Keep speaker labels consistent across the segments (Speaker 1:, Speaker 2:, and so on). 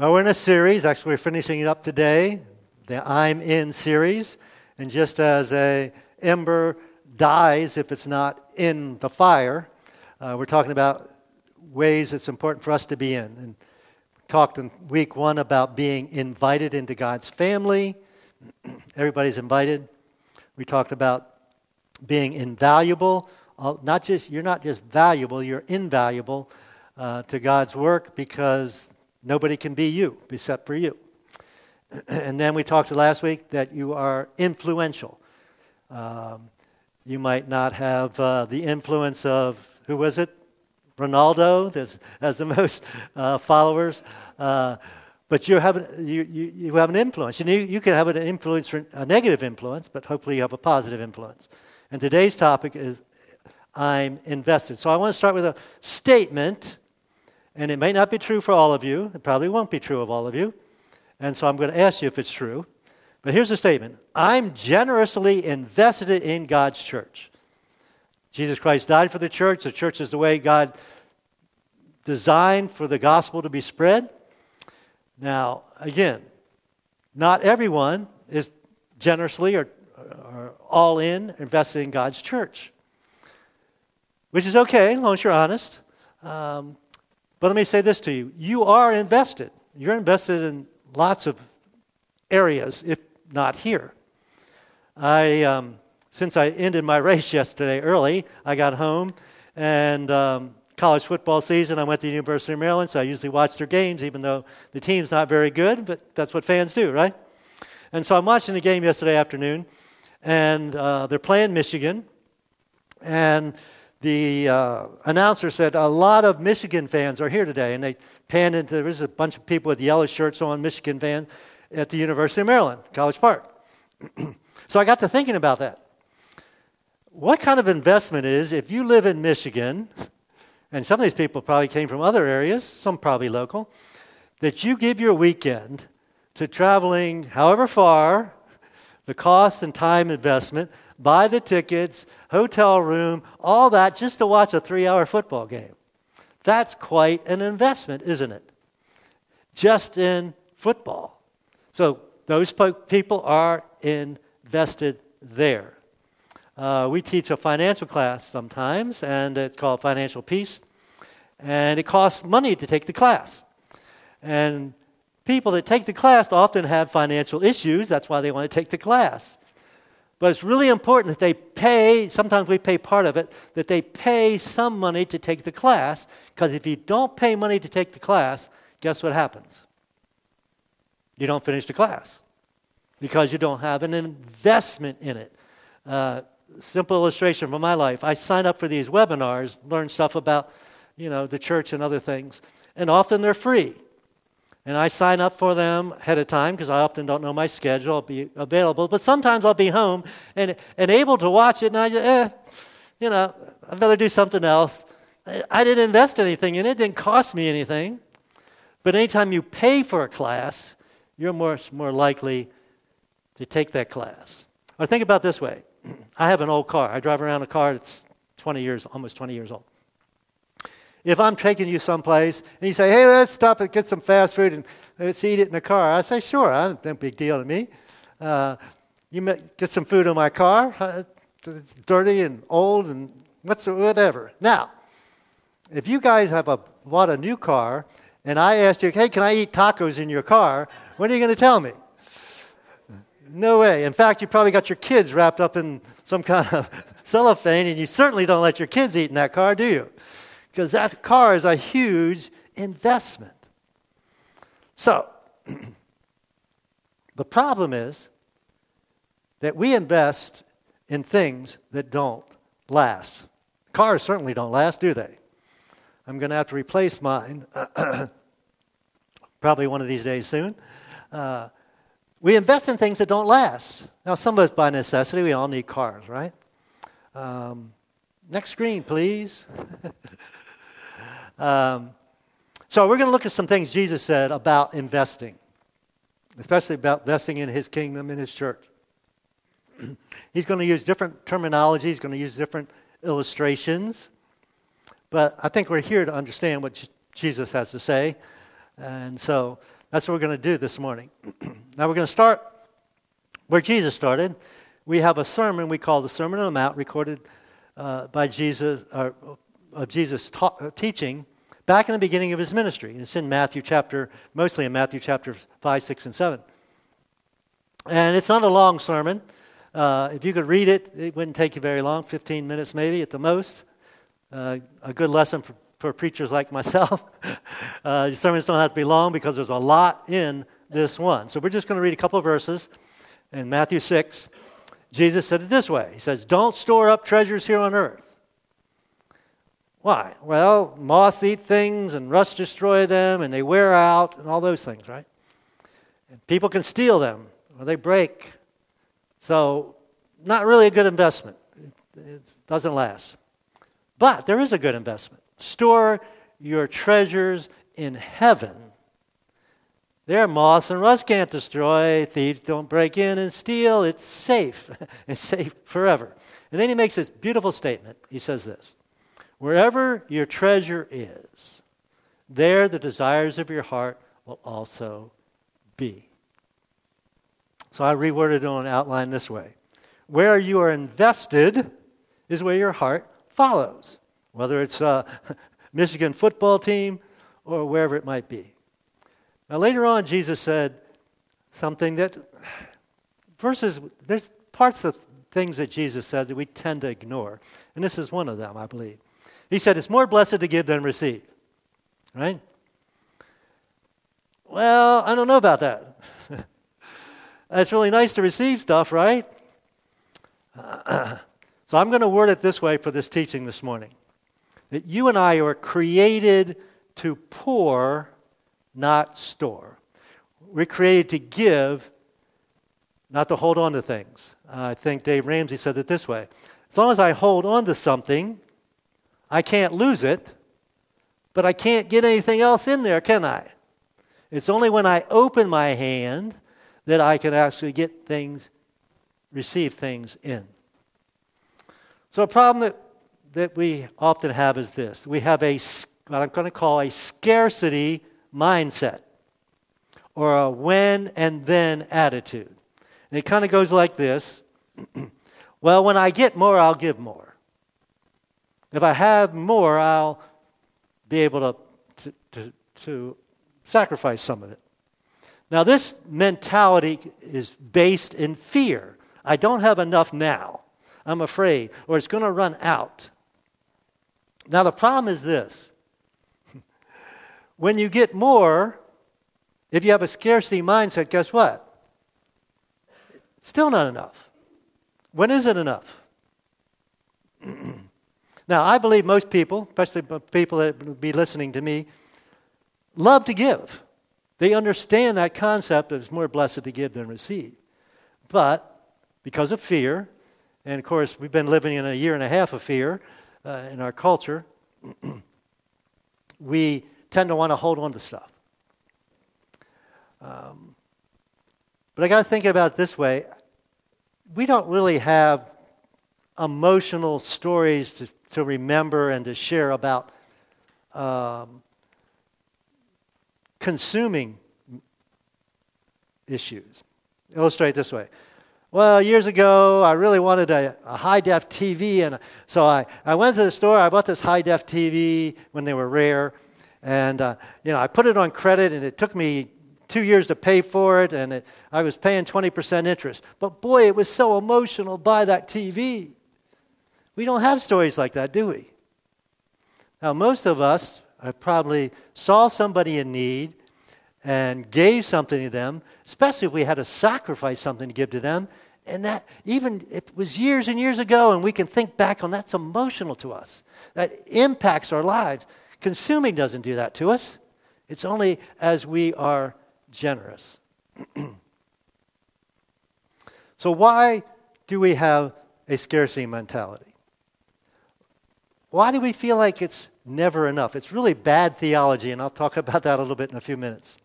Speaker 1: Well, we're in a series. Actually, we're finishing it up today, the I'm in series. And just as a ember dies if it's not in the fire, uh, we're talking about ways it's important for us to be in. And talked in week one about being invited into God's family. Everybody's invited. We talked about being invaluable. Not just you're not just valuable, you're invaluable uh, to God's work because Nobody can be you except for you. And then we talked last week that you are influential. Um, you might not have uh, the influence of, who was it? Ronaldo that's, has the most uh, followers. Uh, but you have, you, you, you have an influence. You, you can have an influence, a negative influence, but hopefully you have a positive influence. And today's topic is I'm invested. So I want to start with a statement and it may not be true for all of you. It probably won't be true of all of you. And so I'm going to ask you if it's true. But here's the statement I'm generously invested in God's church. Jesus Christ died for the church. The church is the way God designed for the gospel to be spread. Now, again, not everyone is generously or, or all in invested in God's church, which is okay as long as you're honest. Um, but let me say this to you you are invested. You're invested in lots of areas, if not here. I, um, since I ended my race yesterday early, I got home and um, college football season. I went to the University of Maryland, so I usually watch their games, even though the team's not very good, but that's what fans do, right? And so I'm watching the game yesterday afternoon, and uh, they're playing Michigan. And the uh, announcer said a lot of Michigan fans are here today, and they panned into there was a bunch of people with yellow shirts on, Michigan fan, at the University of Maryland, College Park. so I got to thinking about that. What kind of investment is if you live in Michigan, and some of these people probably came from other areas, some probably local, that you give your weekend to traveling however far, the cost and time investment buy the tickets, hotel room, all that just to watch a three hour football game. That's quite an investment, isn't it? Just in football. So those people are invested there. Uh, we teach a financial class sometimes, and it's called Financial Peace. And it costs money to take the class. And people that take the class often have financial issues. That's why they want to take the class. But it's really important that they pay, sometimes we pay part of it, that they pay some money to take the class, because if you don't pay money to take the class, guess what happens? You don't finish the class because you don't have an investment in it. Uh, simple illustration from my life. I sign up for these webinars, learn stuff about, you know, the church and other things, and often they're free. And I sign up for them ahead of time because I often don't know my schedule. I'll be available. But sometimes I'll be home and, and able to watch it, and I just, eh, you know, I'd rather do something else. I didn't invest anything in it, it didn't cost me anything. But anytime you pay for a class, you're more, more likely to take that class. Or think about this way I have an old car. I drive around a car that's 20 years, almost 20 years old. If I'm taking you someplace and you say, hey, let's stop and get some fast food and let's eat it in the car, I say, sure, that's no big deal to me. Uh, you get some food in my car, uh, it's dirty and old and whatever. Now, if you guys have a, bought a new car and I asked you, hey, can I eat tacos in your car? What are you going to tell me? No way. In fact, you probably got your kids wrapped up in some kind of cellophane, and you certainly don't let your kids eat in that car, do you? Because that car is a huge investment. So, the problem is that we invest in things that don't last. Cars certainly don't last, do they? I'm going to have to replace mine probably one of these days soon. Uh, we invest in things that don't last. Now, some of us by necessity, we all need cars, right? Um, next screen, please. Um, so we're going to look at some things Jesus said about investing, especially about investing in his kingdom and his church. He's going to use different terminology, he's going to use different illustrations. But I think we're here to understand what Jesus has to say. And so That's what we're going to do this morning. now we're going to start where Jesus started. We have a sermon we call the Sermon on the Mount, recorded uh, by Jesus, uh, of Jesus ta- uh, teaching back in the beginning of his ministry. It's in Matthew chapter, mostly in Matthew chapter 5, 6, and 7. And it's not a long sermon. Uh, if you could read it, it wouldn't take you very long 15 minutes maybe at the most. Uh, a good lesson for, for preachers like myself. uh, sermons don't have to be long because there's a lot in this one. So we're just going to read a couple of verses. In Matthew 6, Jesus said it this way He says, Don't store up treasures here on earth. Why? Well, moths eat things and rust destroy them and they wear out and all those things, right? And people can steal them or they break. So, not really a good investment. It doesn't last. But there is a good investment. Store your treasures in heaven. There, moths and rust can't destroy. Thieves don't break in and steal. It's safe. it's safe forever. And then he makes this beautiful statement. He says this Wherever your treasure is, there the desires of your heart will also be. So I reworded it on outline this way Where you are invested is where your heart follows, whether it's a Michigan football team or wherever it might be. Now, later on, Jesus said something that verses, there's parts of things that Jesus said that we tend to ignore. And this is one of them, I believe. He said, It's more blessed to give than receive. Right? Well, I don't know about that. it's really nice to receive stuff, right? so I'm going to word it this way for this teaching this morning that you and I are created to pour, not store. We're created to give, not to hold on to things. Uh, I think Dave Ramsey said it this way As long as I hold on to something, I can't lose it, but I can't get anything else in there, can I? It's only when I open my hand that I can actually get things, receive things in. So, a problem that, that we often have is this we have a, what I'm going to call a scarcity mindset or a when and then attitude. And it kind of goes like this Well, when I get more, I'll give more. If I have more, I'll be able to, to, to, to sacrifice some of it. Now, this mentality is based in fear. I don't have enough now. I'm afraid, or it's going to run out. Now, the problem is this when you get more, if you have a scarcity mindset, guess what? Still not enough. When is it enough? now, I believe most people, especially people that would be listening to me, love to give. They understand that concept that it's more blessed to give than receive. But because of fear, and of course, we've been living in a year and a half of fear uh, in our culture, we tend to want to hold on to stuff. Um, but I got to think about it this way we don't really have emotional stories to, to remember and to share about um, consuming issues. Illustrate this way. Well, years ago, I really wanted a, a high def TV, and so I, I went to the store. I bought this high def TV when they were rare, and uh, you know I put it on credit, and it took me two years to pay for it, and it, I was paying 20% interest. But boy, it was so emotional buy that TV. We don't have stories like that, do we? Now, most of us probably saw somebody in need and gave something to them, especially if we had to sacrifice something to give to them. And that, even it was years and years ago, and we can think back on that's emotional to us. That impacts our lives. Consuming doesn't do that to us, it's only as we are generous. so, why do we have a scarcity mentality? Why do we feel like it's never enough? It's really bad theology, and I'll talk about that a little bit in a few minutes.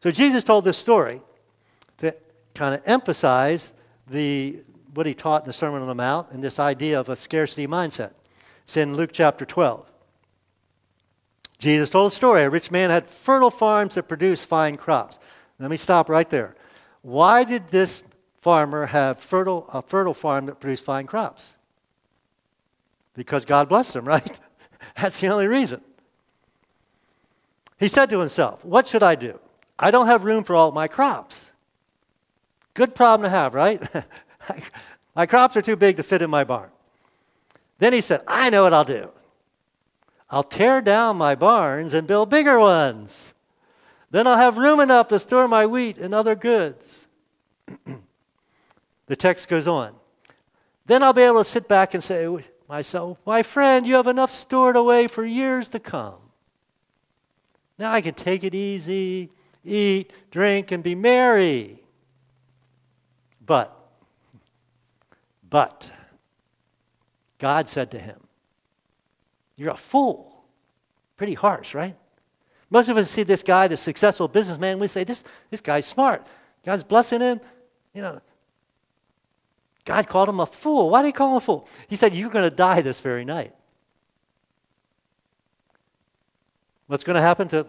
Speaker 1: So Jesus told this story to kind of emphasize the, what he taught in the Sermon on the Mount and this idea of a scarcity mindset. It's in Luke chapter 12. Jesus told a story. A rich man had fertile farms that produced fine crops. Let me stop right there. Why did this farmer have fertile, a fertile farm that produced fine crops? Because God blessed him, right? That's the only reason. He said to himself, What should I do? I don't have room for all my crops. Good problem to have, right? my crops are too big to fit in my barn. Then he said, I know what I'll do. I'll tear down my barns and build bigger ones. Then I'll have room enough to store my wheat and other goods. the text goes on. Then I'll be able to sit back and say myself, My friend, you have enough stored away for years to come. Now I can take it easy, eat, drink, and be merry. But, but, God said to him, You're a fool. Pretty harsh, right? Most of us see this guy, this successful businessman, we say, This, this guy's smart. God's blessing him. You know, God called him a fool. Why did he call him a fool? He said, You're going to die this very night. What's going to happen to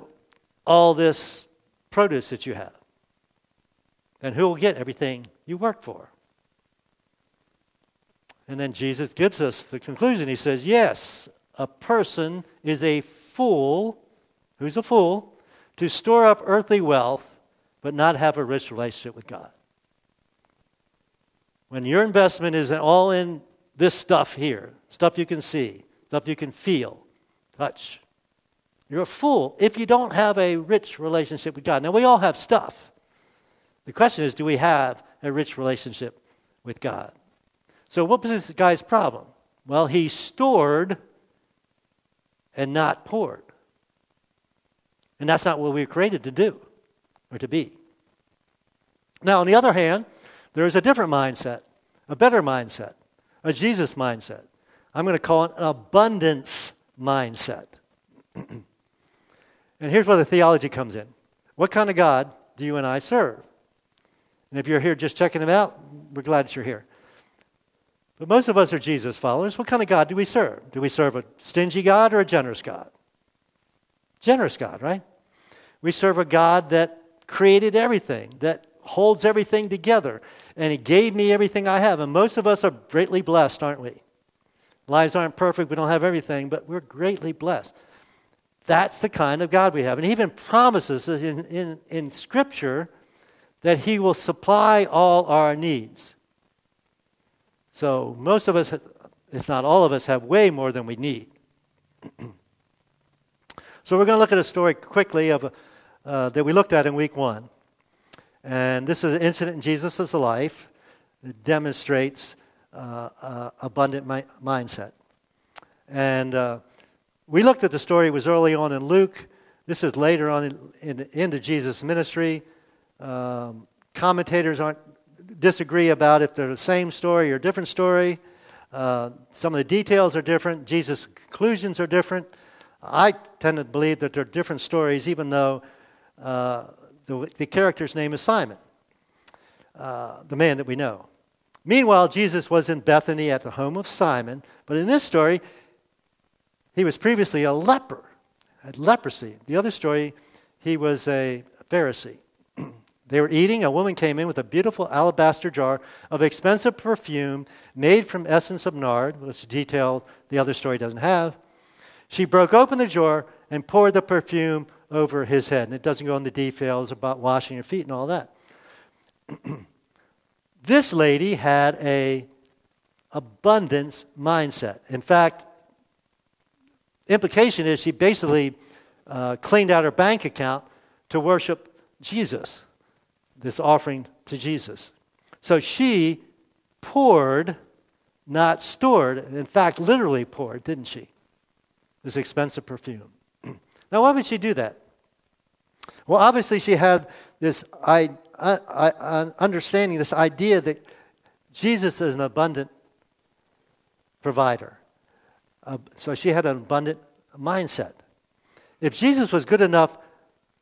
Speaker 1: all this produce that you have? And who will get everything you work for? And then Jesus gives us the conclusion. He says, Yes, a person is a fool. Who's a fool? To store up earthly wealth, but not have a rich relationship with God. When your investment is all in this stuff here, stuff you can see, stuff you can feel, touch, you're a fool if you don't have a rich relationship with God. Now, we all have stuff. The question is do we have a rich relationship with God? So, what was this guy's problem? Well, he stored and not poured. And that's not what we were created to do or to be. Now, on the other hand, there is a different mindset, a better mindset, a Jesus mindset. I'm going to call it an abundance mindset. and here's where the theology comes in. What kind of God do you and I serve? And if you're here just checking him out, we're glad that you're here. But most of us are Jesus followers. What kind of God do we serve? Do we serve a stingy God or a generous God? Generous God, right? We serve a God that created everything, that holds everything together, and He gave me everything I have. And most of us are greatly blessed, aren't we? Lives aren't perfect, we don't have everything, but we're greatly blessed. That's the kind of God we have. And He even promises in, in, in Scripture that He will supply all our needs. So most of us, if not all of us, have way more than we need. so we're going to look at a story quickly of, uh, that we looked at in week one. And this is an incident in Jesus' life that demonstrates uh, uh, abundant mi- mindset. And uh, we looked at the story, it was early on in Luke. This is later on in, in into Jesus' ministry. Um, commentators aren't disagree about if they're the same story or different story. Uh, some of the details are different. Jesus' conclusions are different. I tend to believe that they're different stories, even though uh, the, the, character's name is Simon, uh, the man that we know. Meanwhile, Jesus was in Bethany at the home of Simon, but in this story, he was previously a leper, had leprosy. The other story, he was a Pharisee. They were eating. A woman came in with a beautiful alabaster jar of expensive perfume made from essence of nard, which is a detail the other story doesn't have. She broke open the jar and poured the perfume over his head. And it doesn't go into details about washing your feet and all that. this lady had a abundance mindset. In fact, implication is she basically uh, cleaned out her bank account to worship Jesus this offering to Jesus. So she poured, not stored, in fact, literally poured, didn't she? This expensive perfume. now, why would she do that? Well, obviously, she had this I, I, I, understanding, this idea that Jesus is an abundant provider. Uh, so she had an abundant mindset. If Jesus was good enough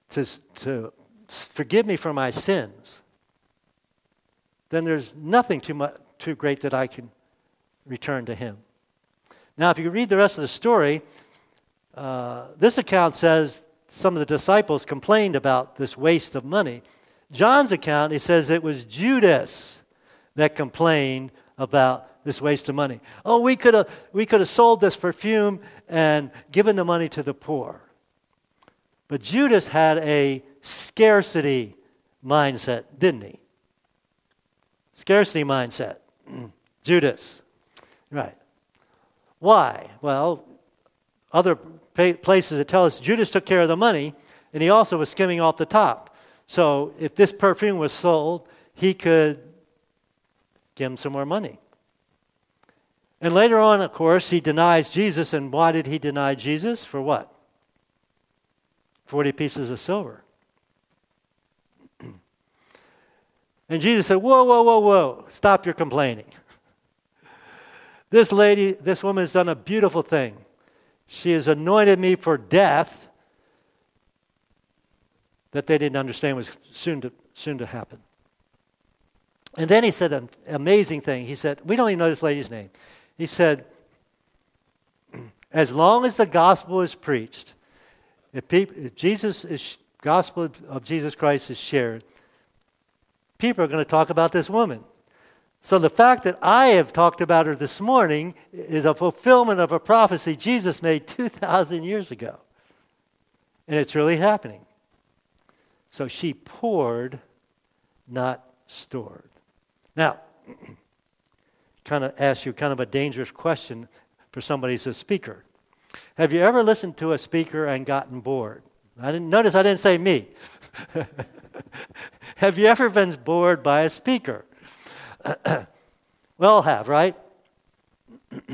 Speaker 1: to, to forgive me for my sins, then there's nothing too, much, too great that I can return to him. Now, if you read the rest of the story, uh, this account says some of the disciples complained about this waste of money. John's account, he says it was Judas that complained about this waste of money. Oh, we could have we could have sold this perfume and given the money to the poor. But Judas had a scarcity mindset, didn't he? Scarcity mindset. Mm, Judas. Right. Why? Well, other places that tell us Judas took care of the money and he also was skimming off the top. So if this perfume was sold, he could give him some more money. And later on, of course, he denies Jesus. And why did he deny Jesus? For what? 40 pieces of silver. and Jesus said, Whoa, whoa, whoa, whoa, stop your complaining. This lady, this woman has done a beautiful thing. She has anointed me for death that they didn't understand was soon to, soon to happen. And then he said an amazing thing. He said, We don't even know this lady's name. He said, As long as the gospel is preached, if, people, if Jesus is gospel of Jesus Christ is shared, people are going to talk about this woman. So the fact that I have talked about her this morning is a fulfillment of a prophecy Jesus made 2,000 years ago. And it's really happening. So she poured, not stored. Now, kind of ask you kind of a dangerous question for somebody who's a speaker. Have you ever listened to a speaker and gotten bored? I didn't notice I didn't say me. have you ever been bored by a speaker? we all have, right?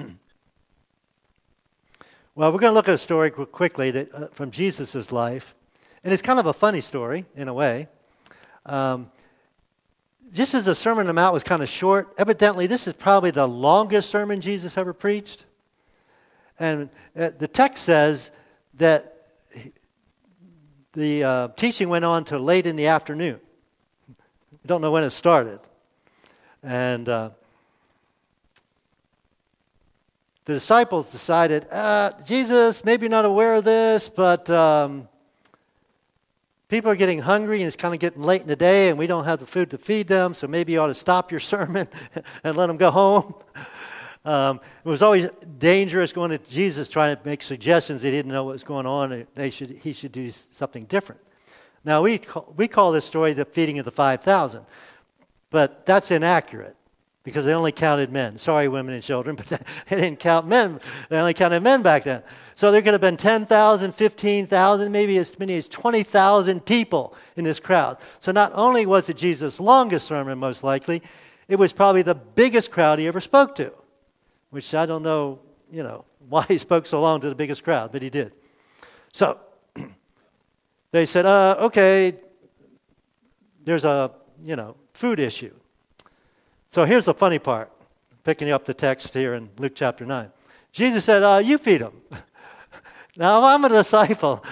Speaker 1: well, we're going to look at a story quickly that, uh, from Jesus' life. And it's kind of a funny story, in a way. Um, just as the Sermon on the Mount was kind of short, evidently this is probably the longest sermon Jesus ever preached. And uh, the text says that the uh, teaching went on to late in the afternoon. We don't know when it started. And uh, the disciples decided, uh, Jesus, maybe not aware of this, but um, people are getting hungry and it's kind of getting late in the day and we don't have the food to feed them, so maybe you ought to stop your sermon and let them go home. Um, it was always dangerous going to Jesus trying to make suggestions. He didn't know what was going on. They should, he should do something different. Now, we call, we call this story the feeding of the 5,000. But that's inaccurate because they only counted men. Sorry, women and children, but they didn't count men. They only counted men back then. So there could have been 10,000, 15,000, maybe as many as 20,000 people in this crowd. So not only was it Jesus' longest sermon, most likely, it was probably the biggest crowd he ever spoke to, which I don't know, you know, why he spoke so long to the biggest crowd, but he did. So they said, uh, okay, there's a, you know, food issue. So here's the funny part, picking up the text here in Luke chapter 9. Jesus said, uh, You feed them. now, if I'm a disciple,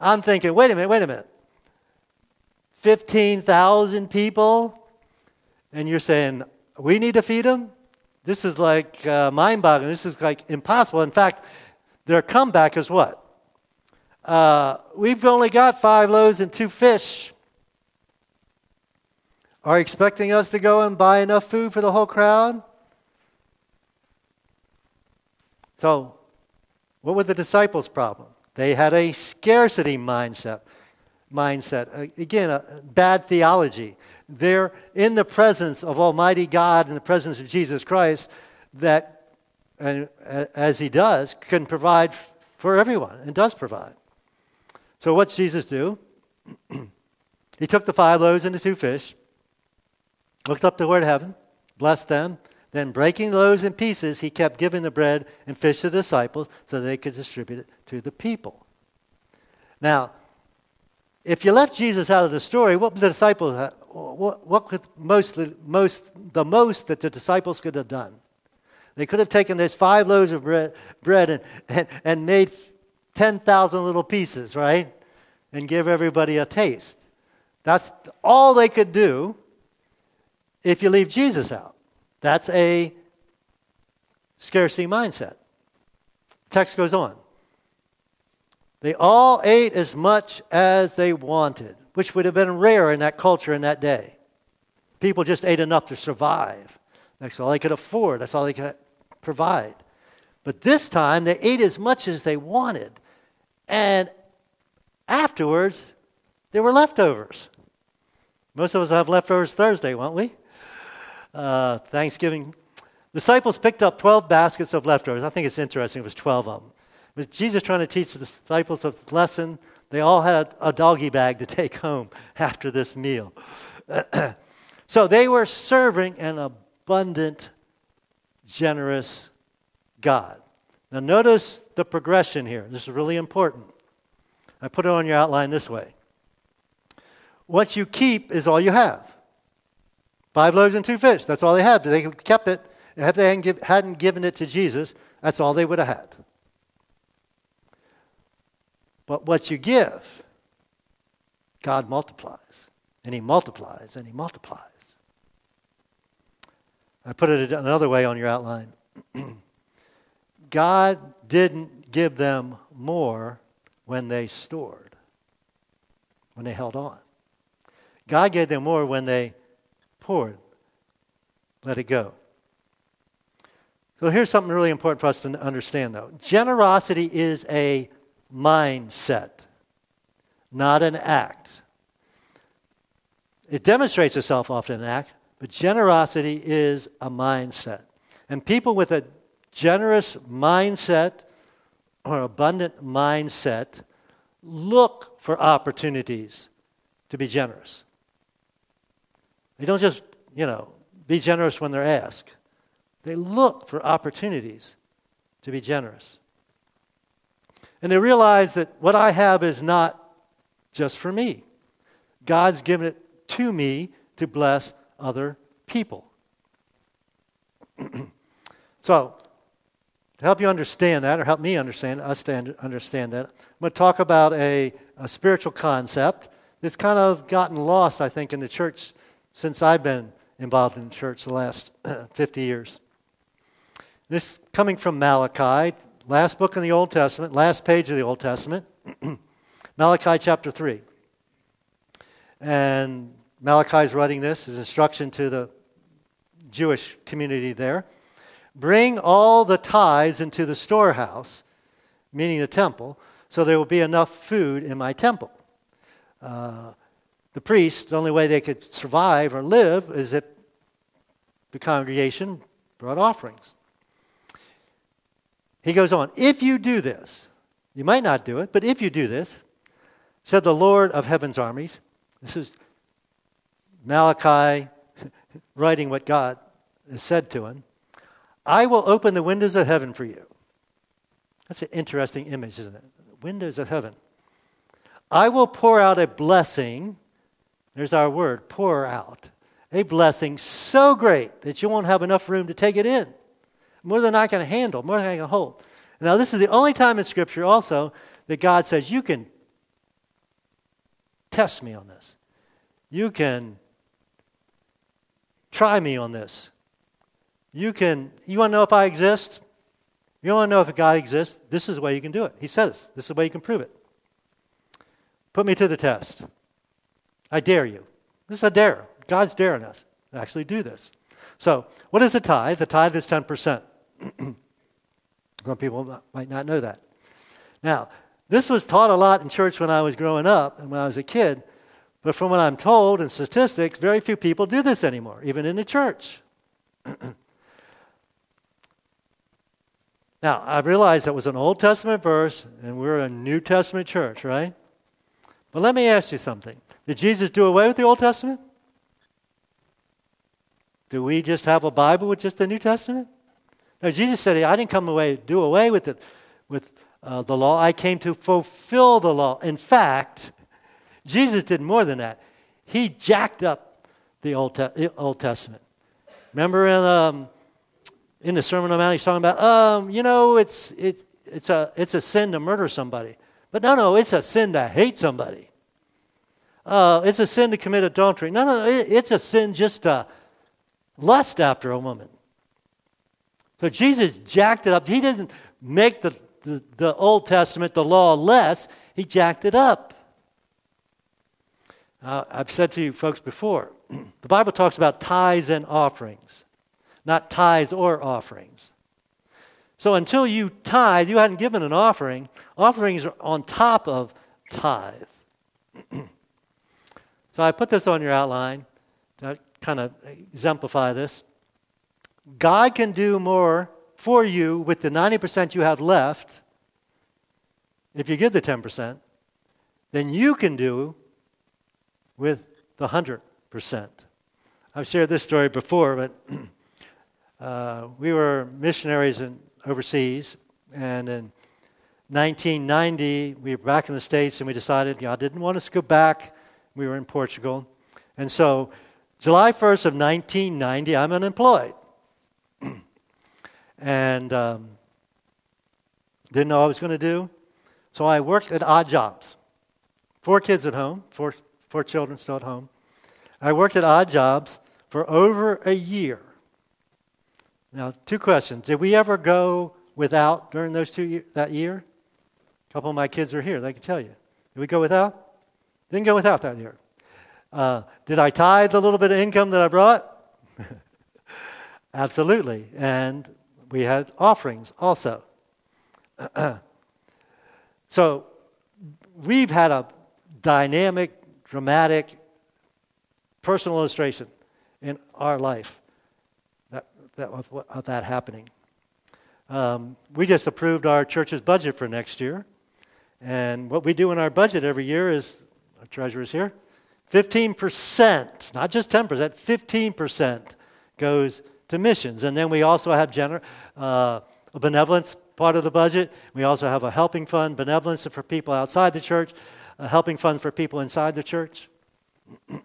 Speaker 1: I'm thinking, wait a minute, wait a minute. 15,000 people, and you're saying, we need to feed them? This is like uh, mind boggling. This is like impossible. In fact, their comeback is what? Uh, we've only got five loaves and two fish are expecting us to go and buy enough food for the whole crowd? So, what was the disciples' problem? They had a scarcity mindset. Mindset. Uh, again, a bad theology. They're in the presence of Almighty God, in the presence of Jesus Christ, that, and as He does, can provide for everyone and does provide. So, what's Jesus do? he took the five loaves and the two fish looked up toward heaven, blessed them. Then, breaking the loaves in pieces, he kept giving the bread and fish to the disciples so they could distribute it to the people. Now, if you left Jesus out of the story, what would the disciples have, what, what could most, most, the most that the disciples could have done? They could have taken this five loaves of bread, bread and, and, and made 10,000 little pieces, right? And give everybody a taste. That's all they could do if you leave Jesus out. That's a scarcity mindset. Text goes on. They all ate as much as they wanted, which would have been rare in that culture in that day. People just ate enough to survive. That's all they could afford, that's all they could provide. But this time, they ate as much as they wanted. And afterwards, there were leftovers. Most of us have leftovers Thursday, won't we? Uh, Thanksgiving. Disciples picked up 12 baskets of leftovers. I think it's interesting, it was 12 of them. Was Jesus trying to teach the disciples a lesson? They all had a doggy bag to take home after this meal. so they were serving an abundant, generous God. Now, notice the progression here. This is really important. I put it on your outline this way What you keep is all you have. Five loaves and two fish. That's all they had. They kept it. If they hadn't, give, hadn't given it to Jesus, that's all they would have had. But what you give, God multiplies. And He multiplies and He multiplies. I put it another way on your outline. God didn't give them more when they stored, when they held on. God gave them more when they let it go. So here's something really important for us to understand, though. Generosity is a mindset, not an act. It demonstrates itself often in an act, but generosity is a mindset. And people with a generous mindset or abundant mindset look for opportunities to be generous. They don't just, you know, be generous when they're asked. They look for opportunities to be generous. And they realize that what I have is not just for me. God's given it to me to bless other people. so, to help you understand that, or help me understand, us understand that, I'm going to talk about a, a spiritual concept that's kind of gotten lost, I think, in the church since I've been involved in the church the last 50 years. This coming from Malachi, last book in the Old Testament, last page of the Old Testament, Malachi chapter 3. And Malachi is writing this as instruction to the Jewish community there. Bring all the tithes into the storehouse, meaning the temple, so there will be enough food in my temple. Uh, the priests, the only way they could survive or live is if the congregation brought offerings. He goes on, if you do this, you might not do it, but if you do this, said the Lord of heaven's armies, this is Malachi writing what God has said to him, I will open the windows of heaven for you. That's an interesting image, isn't it? Windows of heaven. I will pour out a blessing. There's our word, pour out. A blessing so great that you won't have enough room to take it in more than I can handle, more than I can hold. Now, this is the only time in Scripture also that God says, You can test me on this. You can try me on this. You can, you want to know if I exist? You want to know if God exists? This is the way you can do it. He says, This is the way you can prove it. Put me to the test. I dare you. This is a dare. God's daring us to actually do this. So, what is a tithe? The tithe is 10%. Some people might not know that. Now, this was taught a lot in church when I was growing up and when I was a kid, but from what I'm told in statistics, very few people do this anymore, even in the church. now, I realize that was an Old Testament verse, and we're a New Testament church, right? But let me ask you something. Did Jesus do away with the Old Testament? Do we just have a Bible with just the New Testament? No, Jesus said, I didn't come away do away with it, with uh, the law. I came to fulfill the law. In fact, Jesus did more than that. He jacked up the Old, Te- Old Testament. Remember in, um, in the Sermon on the Mount, he's talking about, um, you know, it's, it's, it's, a, it's a sin to murder somebody. But no, no, it's a sin to hate somebody. Uh, it's a sin to commit adultery. No, no, it's a sin just to lust after a woman. So Jesus jacked it up. He didn't make the the, the Old Testament, the law, less, he jacked it up. Uh, I've said to you folks before, the Bible talks about tithes and offerings, not tithes or offerings. So until you tithe, you hadn't given an offering. Offerings are on top of tithe. So I put this on your outline to kind of exemplify this. God can do more for you with the 90% you have left if you give the 10% than you can do with the 100%. I've shared this story before, but uh, we were missionaries in, overseas, and in 1990, we were back in the States, and we decided I didn't want us to go back. We were in Portugal. And so, July 1st of 1990, I'm unemployed. and um, didn't know what I was going to do. So I worked at odd jobs. Four kids at home, four, four children still at home. I worked at odd jobs for over a year. Now, two questions. Did we ever go without during those two that year? A couple of my kids are here. They can tell you. Did we go without? Didn't go without that year. Uh, did I tithe the little bit of income that I brought? Absolutely. And we had offerings also. so we've had a dynamic, dramatic, personal illustration in our life that, that, of, of that happening. Um, we just approved our church's budget for next year. And what we do in our budget every year is, our treasurer's here, 15%, not just 10%, 15% goes to missions. And then we also have gener- uh, a benevolence part of the budget. We also have a helping fund, benevolence for people outside the church, a helping fund for people inside the church.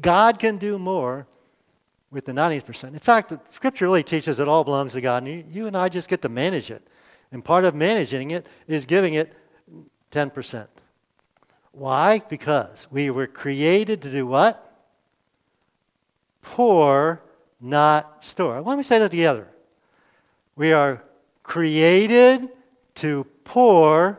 Speaker 1: God can do more with the 90%. In fact, the scripture really teaches it all belongs to God, and you, you and I just get to manage it. And part of managing it is giving it 10%. Why? Because we were created to do what? Pour, not store. Why don't we say that together? We are created to pour,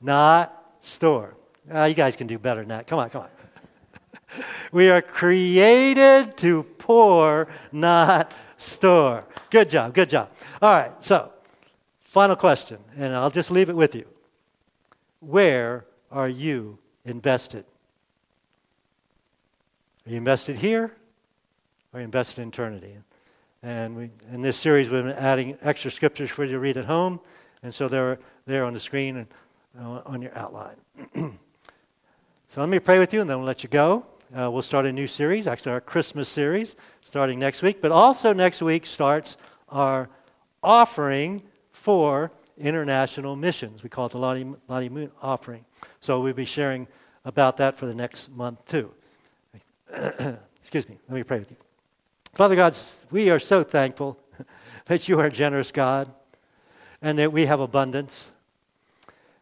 Speaker 1: not store. Uh, you guys can do better than that. Come on, come on. we are created to pour, not store. Good job, good job. All right, so final question, and I'll just leave it with you. Where are you invested? Are you invested here or invested in eternity? And we, in this series, we've been adding extra scriptures for you to read at home, and so they're there on the screen and uh, on your outline. so let me pray with you, and then we'll let you go. Uh, we'll start a new series, actually, our Christmas series, starting next week. But also, next week starts our offering for international missions. We call it the Lottie, Lottie Moon offering. So we'll be sharing about that for the next month, too. Excuse me. Let me pray with you. Father God, we are so thankful that you are a generous God and that we have abundance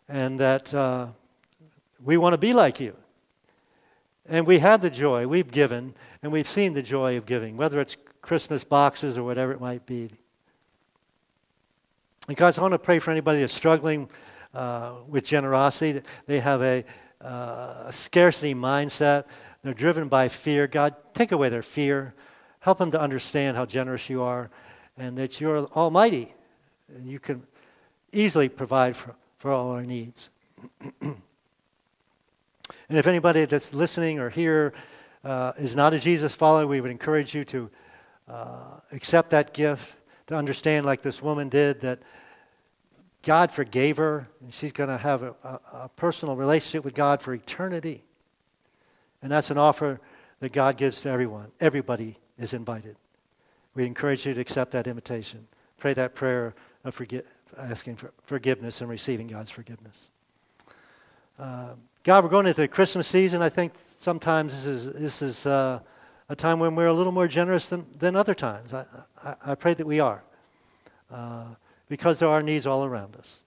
Speaker 1: and that uh, we want to be like you. And we have the joy. We've given, and we've seen the joy of giving, whether it's Christmas boxes or whatever it might be. And guys, I want to pray for anybody that's struggling uh, with generosity. They have a, uh, a scarcity mindset. They're driven by fear. God, take away their fear. Help them to understand how generous you are and that you're almighty and you can easily provide for, for all our needs. and if anybody that's listening or here uh, is not a Jesus follower, we would encourage you to uh, accept that gift, to understand, like this woman did, that God forgave her and she's going to have a, a, a personal relationship with God for eternity. And that's an offer that God gives to everyone. Everybody is invited. We encourage you to accept that invitation. Pray that prayer of forgi- asking for forgiveness and receiving God's forgiveness. Uh, God, we're going into the Christmas season. I think sometimes this is, this is uh, a time when we're a little more generous than, than other times. I, I, I pray that we are uh, because there are needs all around us.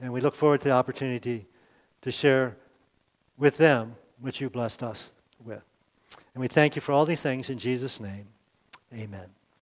Speaker 1: And we look forward to the opportunity to share with them what you blessed us with. And we thank you for all these things in Jesus' name. Amen.